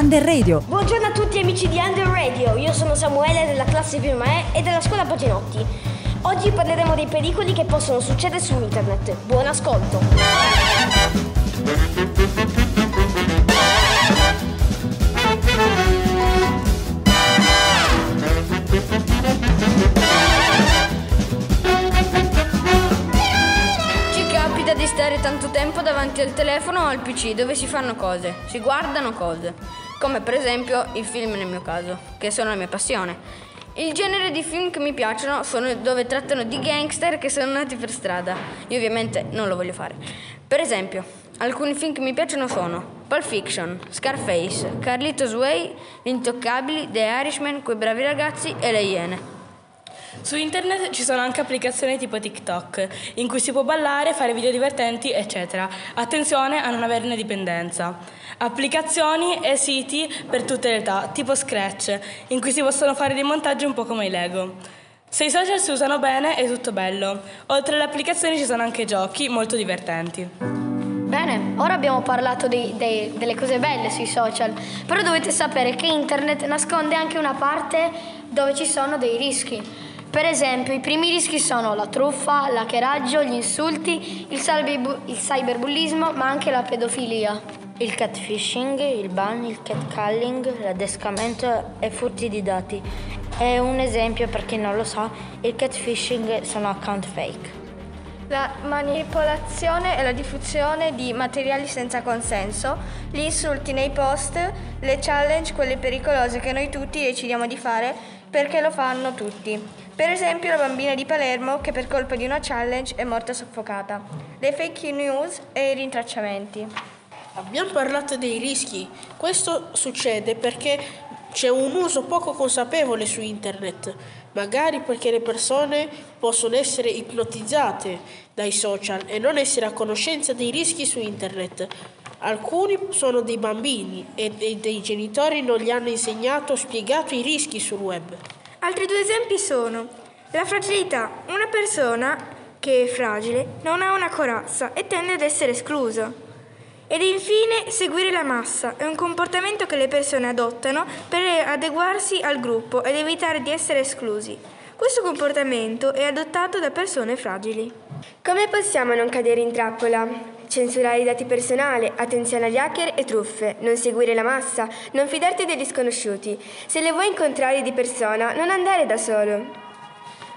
Under Radio. Buongiorno a tutti amici di Under Radio, io sono Samuele della classe prima E e della scuola Paginotti. Oggi parleremo dei pericoli che possono succedere su internet. Buon ascolto! Ci capita di stare tanto tempo davanti al telefono o al PC dove si fanno cose, si guardano cose, come per esempio i film nel mio caso, che sono la mia passione. Il genere di film che mi piacciono sono dove trattano di gangster che sono nati per strada. Io ovviamente non lo voglio fare. Per esempio, alcuni film che mi piacciono sono Pulp Fiction, Scarface, Carlitos Way, Gli Intoccabili, The Irishman, Quei bravi ragazzi e Le Iene. Su internet ci sono anche applicazioni tipo TikTok, in cui si può ballare, fare video divertenti, eccetera. Attenzione a non averne dipendenza. Applicazioni e siti per tutte le età, tipo Scratch, in cui si possono fare dei montaggi un po' come i Lego. Se i social si usano bene è tutto bello. Oltre alle applicazioni ci sono anche giochi molto divertenti. Bene, ora abbiamo parlato dei- dei- delle cose belle sui social, però dovete sapere che internet nasconde anche una parte dove ci sono dei rischi. Per esempio, i primi rischi sono la truffa, l'hackeraggio, gli insulti, il, cyberbu- il cyberbullismo, ma anche la pedofilia. Il catfishing, il ban, il catcalling, l'adescamento e furti di dati. È un esempio per chi non lo sa, il catfishing sono account fake. La manipolazione e la diffusione di materiali senza consenso, gli insulti nei post, le challenge, quelle pericolose che noi tutti decidiamo di fare perché lo fanno tutti. Per esempio la bambina di Palermo che per colpa di una challenge è morta soffocata. Le fake news e i rintracciamenti. Abbiamo parlato dei rischi. Questo succede perché c'è un uso poco consapevole su internet, magari perché le persone possono essere ipnotizzate dai social e non essere a conoscenza dei rischi su internet. Alcuni sono dei bambini e dei, dei genitori non gli hanno insegnato o spiegato i rischi sul web. Altri due esempi sono la fragilità. Una persona che è fragile non ha una corazza e tende ad essere escluso. Ed infine seguire la massa è un comportamento che le persone adottano per adeguarsi al gruppo ed evitare di essere esclusi. Questo comportamento è adottato da persone fragili. Come possiamo non cadere in trappola? Censurare i dati personali, attenzione agli hacker e truffe, non seguire la massa, non fidarti degli sconosciuti. Se le vuoi incontrare di persona, non andare da solo.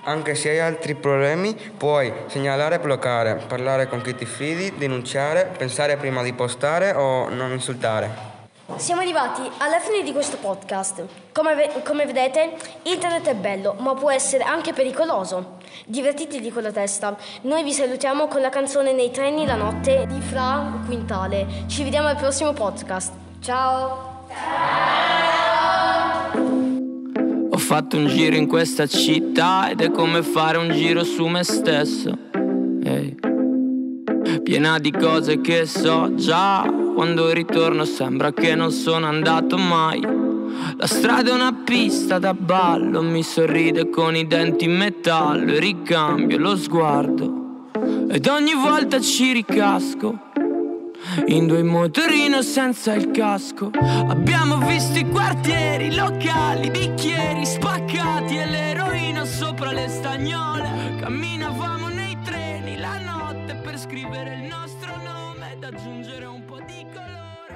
Anche se hai altri problemi, puoi segnalare e bloccare, parlare con chi ti fidi, denunciare, pensare prima di postare o non insultare. Siamo arrivati alla fine di questo podcast. Come, ve- come vedete, internet è bello, ma può essere anche pericoloso. Divertitevi con la testa. Noi vi salutiamo con la canzone Nei treni la notte di Fra Quintale. Ci vediamo al prossimo podcast. Ciao! Ho fatto un giro in questa città ed è come fare un giro su me stesso. Ehi. Piena di cose che so già. Quando ritorno sembra che non sono andato mai. La strada è una pista da ballo, mi sorride con i denti in metallo e ricambio lo sguardo. Ed ogni volta ci ricasco. In due motorino senza il casco Abbiamo visto i quartieri, locali, bicchieri spaccati E l'eroina sopra le stagnole Camminavamo nei treni la notte per scrivere il nostro nome ed aggiungere un po' di colore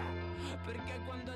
perché quando